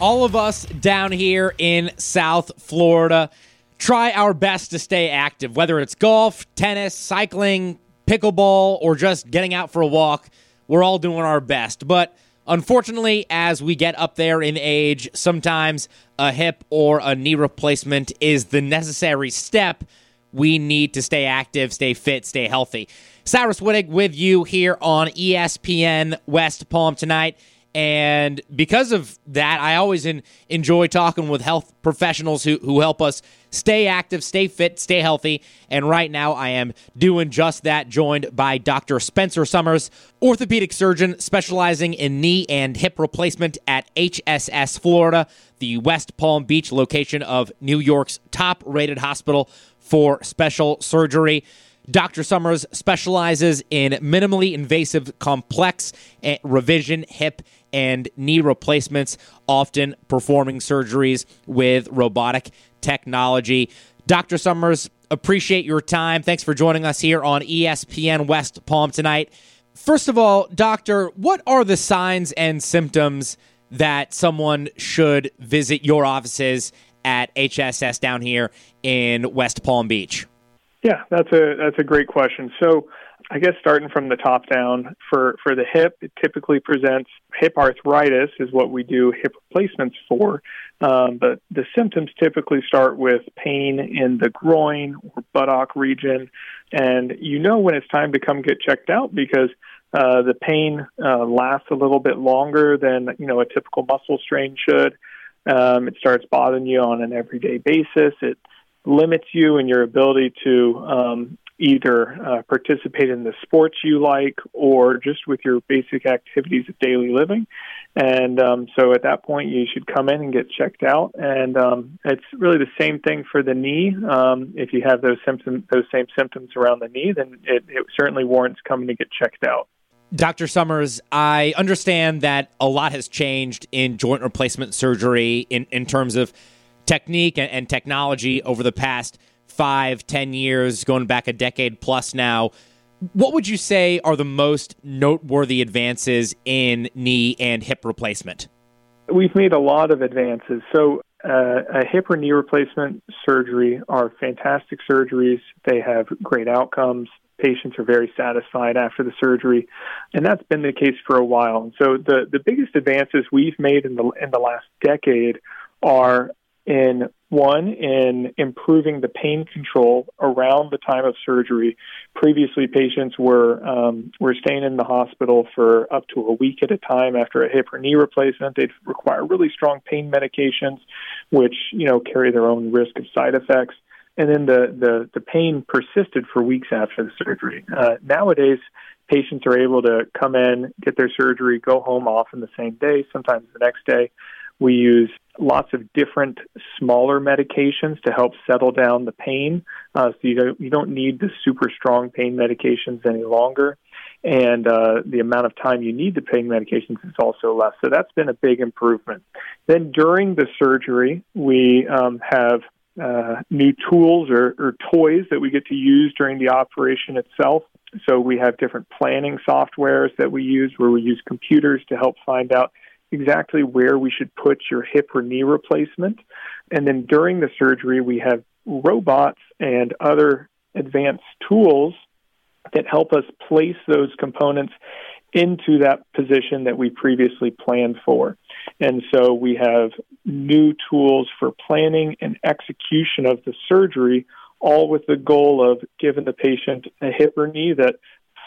all of us down here in South Florida try our best to stay active, whether it's golf, tennis, cycling, pickleball, or just getting out for a walk. We're all doing our best. But unfortunately, as we get up there in age, sometimes a hip or a knee replacement is the necessary step. We need to stay active, stay fit, stay healthy. Cyrus Whittig with you here on ESPN West Palm tonight. And because of that, I always in, enjoy talking with health professionals who, who help us stay active, stay fit, stay healthy. And right now, I am doing just that, joined by Dr. Spencer Summers, orthopedic surgeon specializing in knee and hip replacement at HSS Florida, the West Palm Beach location of New York's top rated hospital for special surgery. Dr. Summers specializes in minimally invasive, complex eh, revision, hip, and knee replacements, often performing surgeries with robotic technology. Dr. Summers, appreciate your time. Thanks for joining us here on ESPN West Palm tonight. First of all, Doctor, what are the signs and symptoms that someone should visit your offices at HSS down here in West Palm Beach? Yeah, that's a that's a great question. So, I guess starting from the top down for for the hip, it typically presents hip arthritis is what we do hip replacements for. Um, but the symptoms typically start with pain in the groin or buttock region, and you know when it's time to come get checked out because uh, the pain uh, lasts a little bit longer than you know a typical muscle strain should. Um, it starts bothering you on an everyday basis. It limits you in your ability to um, either uh, participate in the sports you like or just with your basic activities of daily living. And um, so at that point, you should come in and get checked out. And um, it's really the same thing for the knee. Um, if you have those symptoms, those same symptoms around the knee, then it, it certainly warrants coming to get checked out. Dr. Summers, I understand that a lot has changed in joint replacement surgery in, in terms of technique and, and technology over the past five, ten years, going back a decade plus now. What would you say are the most noteworthy advances in knee and hip replacement? We've made a lot of advances. So, uh, a hip or knee replacement surgery are fantastic surgeries. They have great outcomes. Patients are very satisfied after the surgery, and that's been the case for a while. And so, the the biggest advances we've made in the in the last decade are in one in improving the pain control around the time of surgery. Previously, patients were um, were staying in the hospital for up to a week at a time after a hip or knee replacement. They'd require really strong pain medications, which you know carry their own risk of side effects. And then the the, the pain persisted for weeks after the surgery. Uh, nowadays, patients are able to come in, get their surgery, go home often the same day, sometimes the next day. We use lots of different smaller medications to help settle down the pain. Uh, so you don't, you don't need the super strong pain medications any longer. And uh, the amount of time you need the pain medications is also less. So that's been a big improvement. Then during the surgery, we um, have uh, new tools or, or toys that we get to use during the operation itself. So we have different planning softwares that we use where we use computers to help find out exactly where we should put your hip or knee replacement. And then during the surgery, we have robots and other advanced tools that help us place those components into that position that we previously planned for. And so we have new tools for planning and execution of the surgery, all with the goal of giving the patient a hip or knee that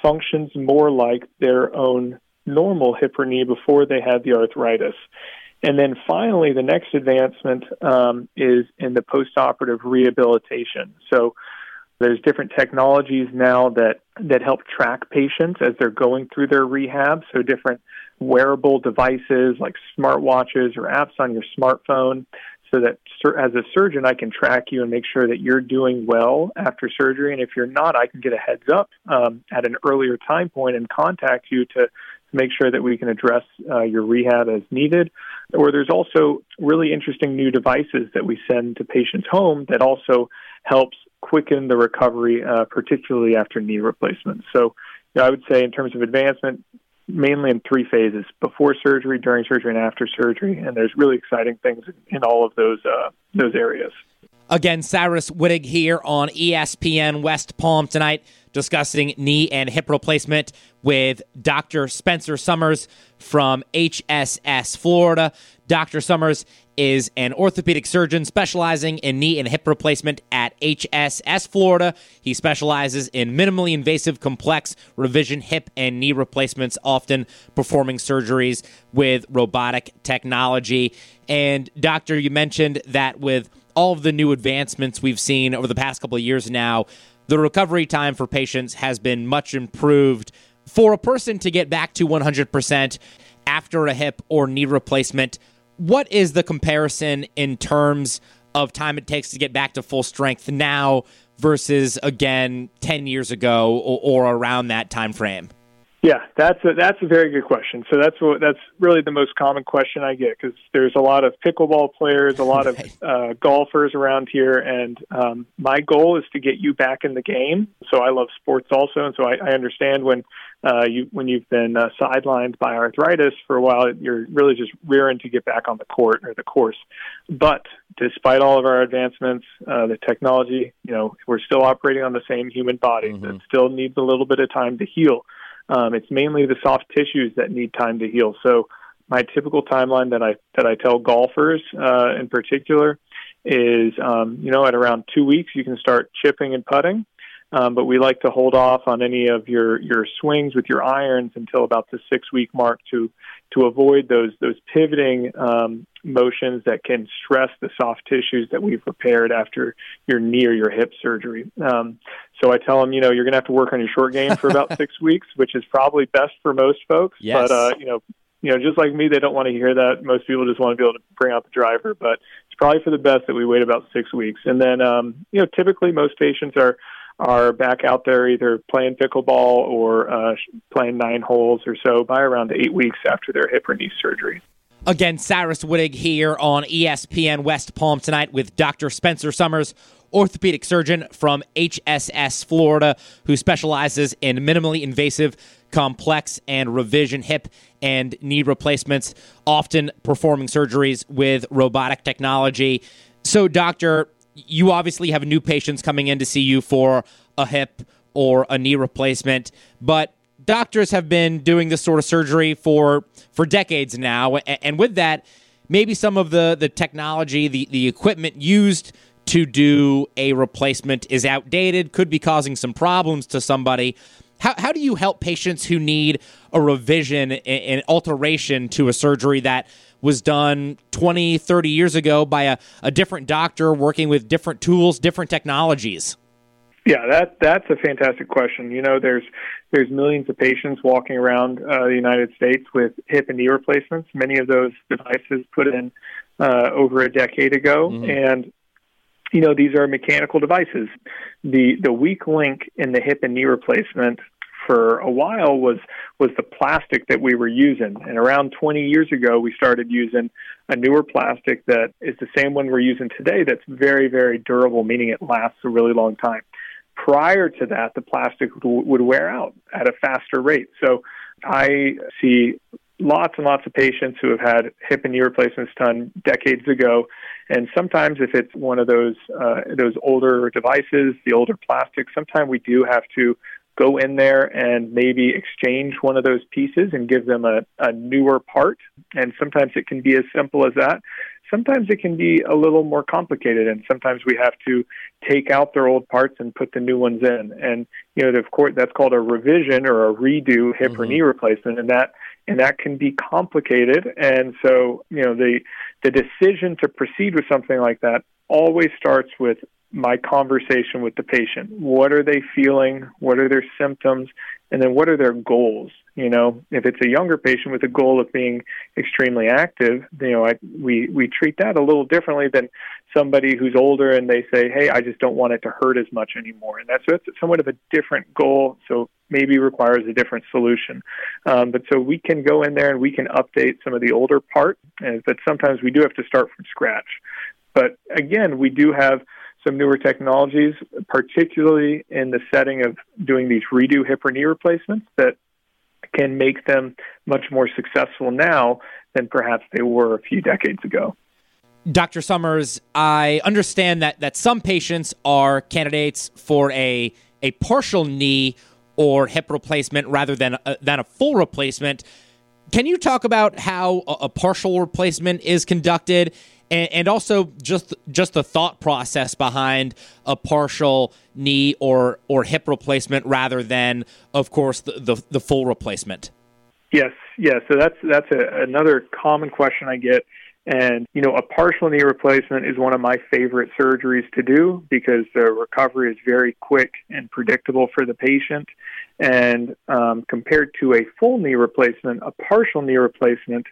functions more like their own normal hip or knee before they had the arthritis. And then finally, the next advancement um, is in the postoperative rehabilitation. So there's different technologies now that, that help track patients as they're going through their rehab. So different wearable devices like smartwatches or apps on your smartphone so that as a surgeon I can track you and make sure that you're doing well after surgery. And if you're not, I can get a heads up um, at an earlier time point and contact you to make sure that we can address uh, your rehab as needed. Or there's also really interesting new devices that we send to patients' home that also helps quicken the recovery, uh, particularly after knee replacement. So you know, I would say in terms of advancement, mainly in three phases: before surgery, during surgery, and after surgery. And there's really exciting things in all of those uh, those areas. Again, Cyrus Wittig here on ESPN West Palm tonight, discussing knee and hip replacement with Dr. Spencer Summers from HSS Florida. Dr. Summers is an orthopedic surgeon specializing in knee and hip replacement at HSS Florida. He specializes in minimally invasive, complex revision hip and knee replacements, often performing surgeries with robotic technology. And, Doctor, you mentioned that with all of the new advancements we've seen over the past couple of years now, the recovery time for patients has been much improved. For a person to get back to 100% after a hip or knee replacement, what is the comparison in terms of time it takes to get back to full strength now versus again 10 years ago or, or around that time frame? Yeah, that's a that's a very good question. So that's what that's really the most common question I get because there's a lot of pickleball players, a lot right. of uh, golfers around here, and um, my goal is to get you back in the game. So I love sports also, and so I, I understand when uh, you when you've been uh, sidelined by arthritis for a while, you're really just rearing to get back on the court or the course. But despite all of our advancements, uh, the technology, you know, we're still operating on the same human body mm-hmm. that still needs a little bit of time to heal. Um, it's mainly the soft tissues that need time to heal. So my typical timeline that I that I tell golfers uh, in particular is um, you know at around two weeks you can start chipping and putting, um, but we like to hold off on any of your your swings with your irons until about the six week mark to to avoid those those pivoting um, motions that can stress the soft tissues that we've repaired after your knee or your hip surgery. Um, so I tell them, you know, you're going to have to work on your short game for about six weeks, which is probably best for most folks. Yes. But uh, you know, you know, just like me, they don't want to hear that. Most people just want to be able to bring out the driver, but it's probably for the best that we wait about six weeks. And then, um, you know, typically most patients are are back out there either playing pickleball or uh, playing nine holes or so by around eight weeks after their hip or knee surgery. Again, Cyrus Wittig here on ESPN West Palm tonight with Dr. Spencer Summers, orthopedic surgeon from HSS Florida, who specializes in minimally invasive, complex, and revision hip and knee replacements, often performing surgeries with robotic technology. So, doctor, you obviously have new patients coming in to see you for a hip or a knee replacement, but doctors have been doing this sort of surgery for for decades now, and with that, maybe some of the the technology, the the equipment used to do a replacement is outdated, could be causing some problems to somebody. How, how do you help patients who need a revision and alteration to a surgery that was done 20, 30 years ago by a, a different doctor working with different tools, different technologies? Yeah, that that's a fantastic question. You know, there's there's millions of patients walking around uh, the United States with hip and knee replacements. Many of those devices put in uh, over a decade ago, mm-hmm. and you know these are mechanical devices. The the weak link in the hip and knee replacement for a while was was the plastic that we were using. And around 20 years ago, we started using a newer plastic that is the same one we're using today. That's very very durable, meaning it lasts a really long time. Prior to that, the plastic would wear out at a faster rate. So I see lots and lots of patients who have had hip and knee replacements done decades ago, and sometimes if it's one of those uh, those older devices, the older plastic, sometimes we do have to go in there and maybe exchange one of those pieces and give them a, a newer part. And sometimes it can be as simple as that. Sometimes it can be a little more complicated, and sometimes we have to take out their old parts and put the new ones in. And you know, of course, that's called a revision or a redo hip mm-hmm. or knee replacement, and that and that can be complicated. And so, you know, the the decision to proceed with something like that always starts with my conversation with the patient. What are they feeling? What are their symptoms? And then what are their goals? You know, if it's a younger patient with a goal of being extremely active, you know, I, we we treat that a little differently than somebody who's older and they say, "Hey, I just don't want it to hurt as much anymore." And that's, that's somewhat of a different goal. So maybe requires a different solution. Um, but so we can go in there and we can update some of the older part, and, but sometimes we do have to start from scratch. But again, we do have some newer technologies, particularly in the setting of doing these redo hip or knee replacements that can make them much more successful now than perhaps they were a few decades ago. Dr. Summers, I understand that, that some patients are candidates for a, a partial knee or hip replacement rather than a, than a full replacement. Can you talk about how a, a partial replacement is conducted and, and, also just just the thought process behind a partial knee or or hip replacement rather than, of course, the the, the full replacement? Yes, yes. So that's that's a, another common question I get. And, you know, a partial knee replacement is one of my favorite surgeries to do because the recovery is very quick and predictable for the patient. And um, compared to a full knee replacement, a partial knee replacement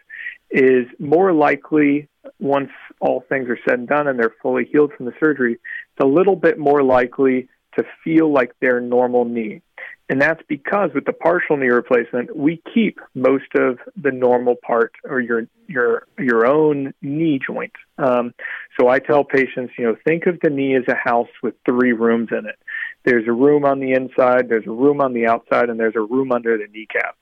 is more likely, once all things are said and done and they're fully healed from the surgery, it's a little bit more likely to feel like their normal knee. And that's because with the partial knee replacement, we keep most of the normal part or your your your own knee joint. Um, so I tell patients, you know, think of the knee as a house with three rooms in it. There's a room on the inside, there's a room on the outside, and there's a room under the kneecap.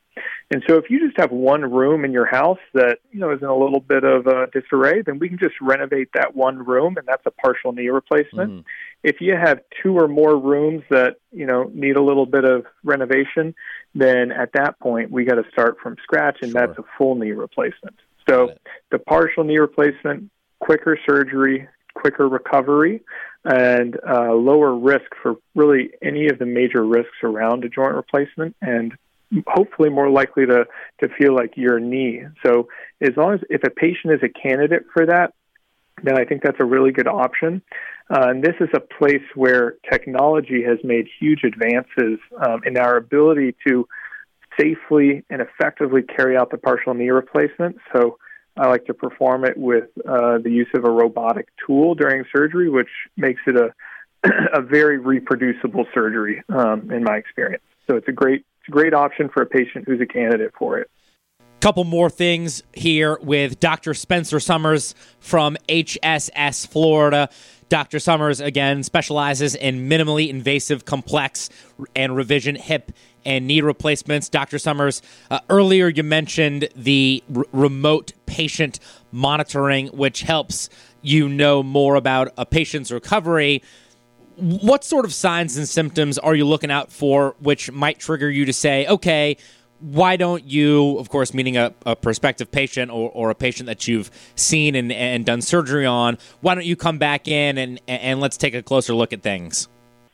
And so if you just have one room in your house that, you know, is in a little bit of a disarray, then we can just renovate that one room and that's a partial knee replacement. Mm. If you have two or more rooms that, you know, need a little bit of renovation, then at that point we got to start from scratch and sure. that's a full knee replacement. So the partial knee replacement, quicker surgery, quicker recovery, and uh, lower risk for really any of the major risks around a joint replacement and hopefully more likely to, to feel like your knee. So as long as if a patient is a candidate for that, then I think that's a really good option. Uh, and this is a place where technology has made huge advances um, in our ability to safely and effectively carry out the partial knee replacement. So I like to perform it with uh, the use of a robotic tool during surgery, which makes it a a very reproducible surgery um, in my experience. So it's a great great option for a patient who's a candidate for it. Couple more things here with Dr. Spencer Summers from HSS Florida. Dr. Summers, again, specializes in minimally invasive, complex, and revision hip and knee replacements. Dr. Summers, uh, earlier you mentioned the r- remote patient monitoring, which helps you know more about a patient's recovery what sort of signs and symptoms are you looking out for which might trigger you to say, okay, why don't you, of course, meaning a, a prospective patient or, or, a patient that you've seen and, and done surgery on, why don't you come back in and, and let's take a closer look at things?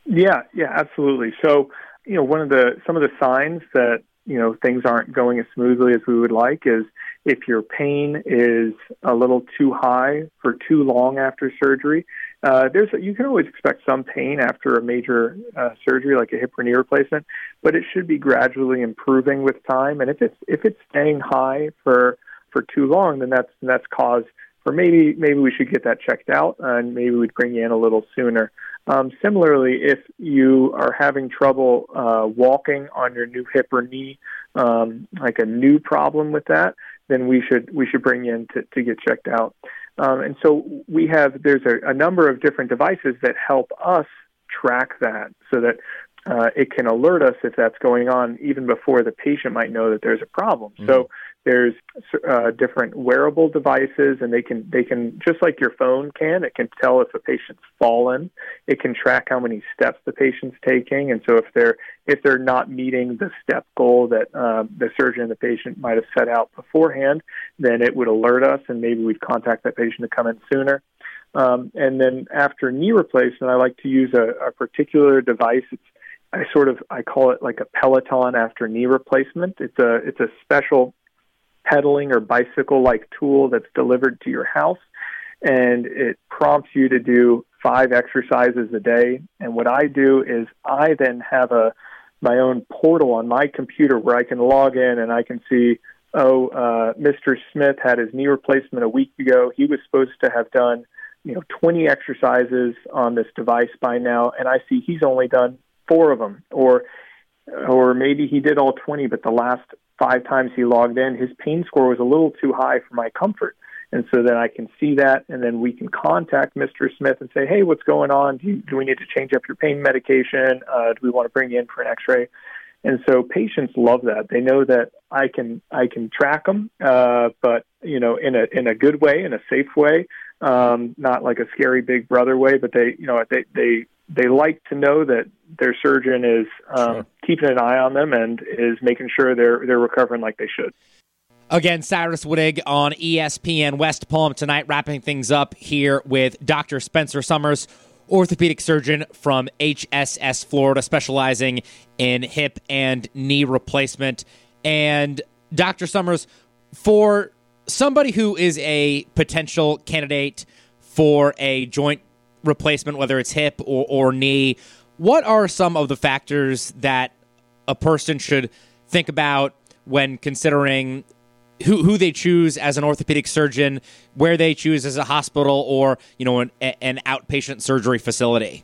Yeah, yeah, absolutely. So, you know, one of the some of the signs that you know things aren't going as smoothly as we would like is if your pain is a little too high for too long after surgery. Uh, there's you can always expect some pain after a major uh, surgery like a hip or knee replacement, but it should be gradually improving with time. And if it's if it's staying high for for too long, then that's that's cause for maybe maybe we should get that checked out and maybe we'd bring you in a little sooner. Um, similarly, if you are having trouble uh, walking on your new hip or knee, um, like a new problem with that, then we should we should bring you in to, to get checked out. Um, and so we have there's a, a number of different devices that help us track that so that uh, it can alert us if that's going on even before the patient might know that there's a problem. Mm-hmm. So there's uh, different wearable devices, and they can they can just like your phone can. It can tell if a patient's fallen. It can track how many steps the patient's taking, and so if they're if they're not meeting the step goal that uh, the surgeon and the patient might have set out beforehand, then it would alert us, and maybe we'd contact that patient to come in sooner. Um, and then after knee replacement, I like to use a, a particular device. It's I sort of I call it like a Peloton after knee replacement. It's a it's a special pedaling or bicycle like tool that's delivered to your house and it prompts you to do five exercises a day. And what i do is i then have a my own portal on my computer where i can log in and i can see oh uh, mr smith had his knee replacement a week ago. He was supposed to have done you know 20 exercises on this device by now and i see he's only done four of them. Or or maybe he did all 20 but the last five times he logged in, his pain score was a little too high for my comfort. And so then I can see that, and then we can contact Mr. Smith and say, hey, what's going on? Do, you, do we need to change up your pain medication? Uh, do we want to bring you in for an x ray? And so patients love that. They know that I can I can track them, uh, but you know in a in a good way, in a safe way, um, not like a scary big brother way. But they you know they they they like to know that their surgeon is um, sure. keeping an eye on them and is making sure they're they're recovering like they should. Again, Cyrus Wittig on ESPN West Palm tonight, wrapping things up here with Dr. Spencer Summers orthopedic surgeon from HSS Florida, specializing in hip and knee replacement. And Dr. Summers, for somebody who is a potential candidate for a joint replacement, whether it's hip or, or knee, what are some of the factors that a person should think about when considering who who they choose as an orthopedic surgeon, where they choose as a hospital or you know an, an outpatient surgery facility?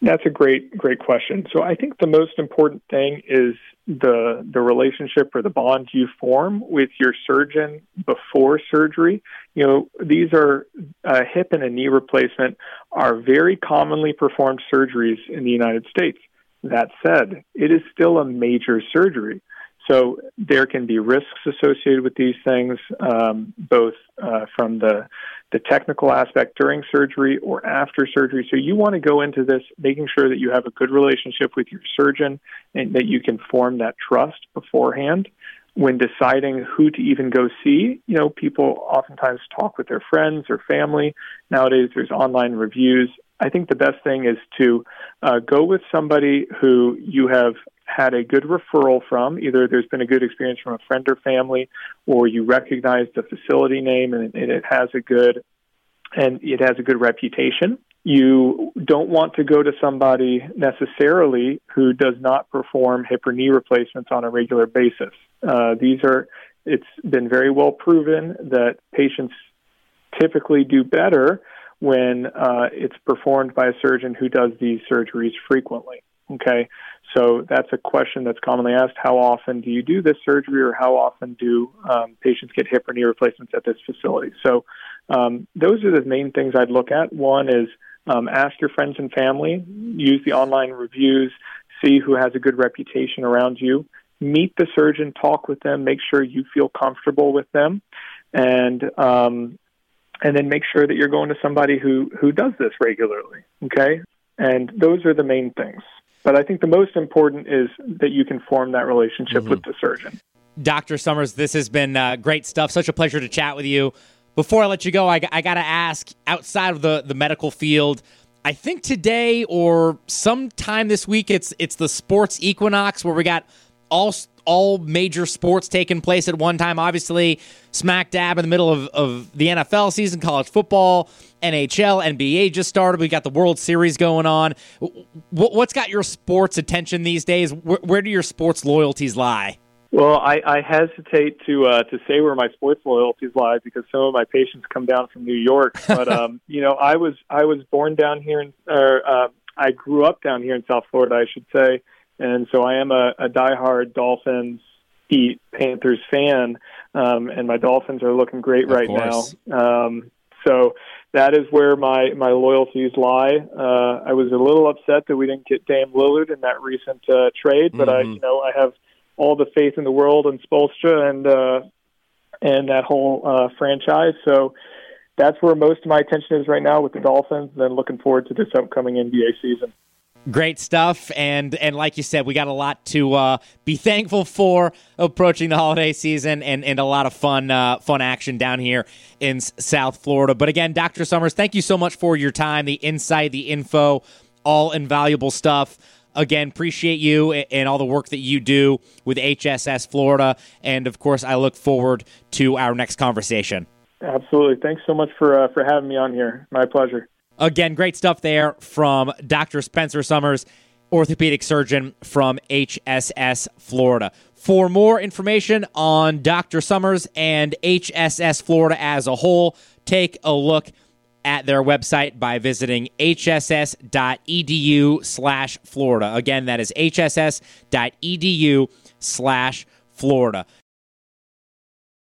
That's a great great question. So I think the most important thing is the the relationship or the bond you form with your surgeon before surgery. You know, these are a hip and a knee replacement are very commonly performed surgeries in the United States. That said, it is still a major surgery. So there can be risks associated with these things, um, both uh, from the the technical aspect during surgery or after surgery. So you want to go into this making sure that you have a good relationship with your surgeon and that you can form that trust beforehand. When deciding who to even go see, you know, people oftentimes talk with their friends or family. Nowadays, there's online reviews. I think the best thing is to uh, go with somebody who you have had a good referral from. Either there's been a good experience from a friend or family, or you recognize the facility name and it has a good and it has a good reputation. You don't want to go to somebody necessarily who does not perform hip or knee replacements on a regular basis. Uh, these are it's been very well proven that patients typically do better when uh, it's performed by a surgeon who does these surgeries frequently. Okay, so that's a question that's commonly asked. How often do you do this surgery, or how often do um, patients get hip or knee replacements at this facility? So um, those are the main things I'd look at. One is um, ask your friends and family, use the online reviews, see who has a good reputation around you, meet the surgeon, talk with them, make sure you feel comfortable with them, and um, and then make sure that you're going to somebody who who does this regularly. Okay, and those are the main things. But I think the most important is that you can form that relationship mm-hmm. with the surgeon. Dr. Summers, this has been uh, great stuff. Such a pleasure to chat with you. Before I let you go, I, I got to ask outside of the, the medical field, I think today or sometime this week, it's it's the sports equinox where we got all all major sports taking place at one time. Obviously, smack dab in the middle of, of the NFL season, college football, NHL, NBA just started. We got the World Series going on. What's got your sports attention these days? Where, where do your sports loyalties lie? Well, I, I hesitate to uh, to say where my sports loyalties lie because some of my patients come down from New York. But um, you know, I was I was born down here, in, or uh, I grew up down here in South Florida, I should say and so I am a, a diehard Dolphins, Heat, Panthers fan, um, and my Dolphins are looking great of right course. now. Um, so that is where my my loyalties lie. Uh, I was a little upset that we didn't get Dame Lillard in that recent uh, trade, but mm-hmm. I, you know, I have all the faith in the world in Spoelstra and uh, and that whole uh, franchise. So that's where most of my attention is right now with the Dolphins. And then looking forward to this upcoming NBA season. Great stuff, and and like you said, we got a lot to uh, be thankful for approaching the holiday season, and, and a lot of fun uh, fun action down here in South Florida. But again, Dr. Summers, thank you so much for your time, the insight, the info, all invaluable stuff. Again, appreciate you and all the work that you do with HSS Florida, and of course, I look forward to our next conversation. Absolutely, thanks so much for uh, for having me on here. My pleasure. Again, great stuff there from Dr. Spencer Summers, orthopedic surgeon from HSS Florida. For more information on Dr. Summers and HSS Florida as a whole, take a look at their website by visiting hss.edu slash Florida. Again, that is hss.edu slash Florida.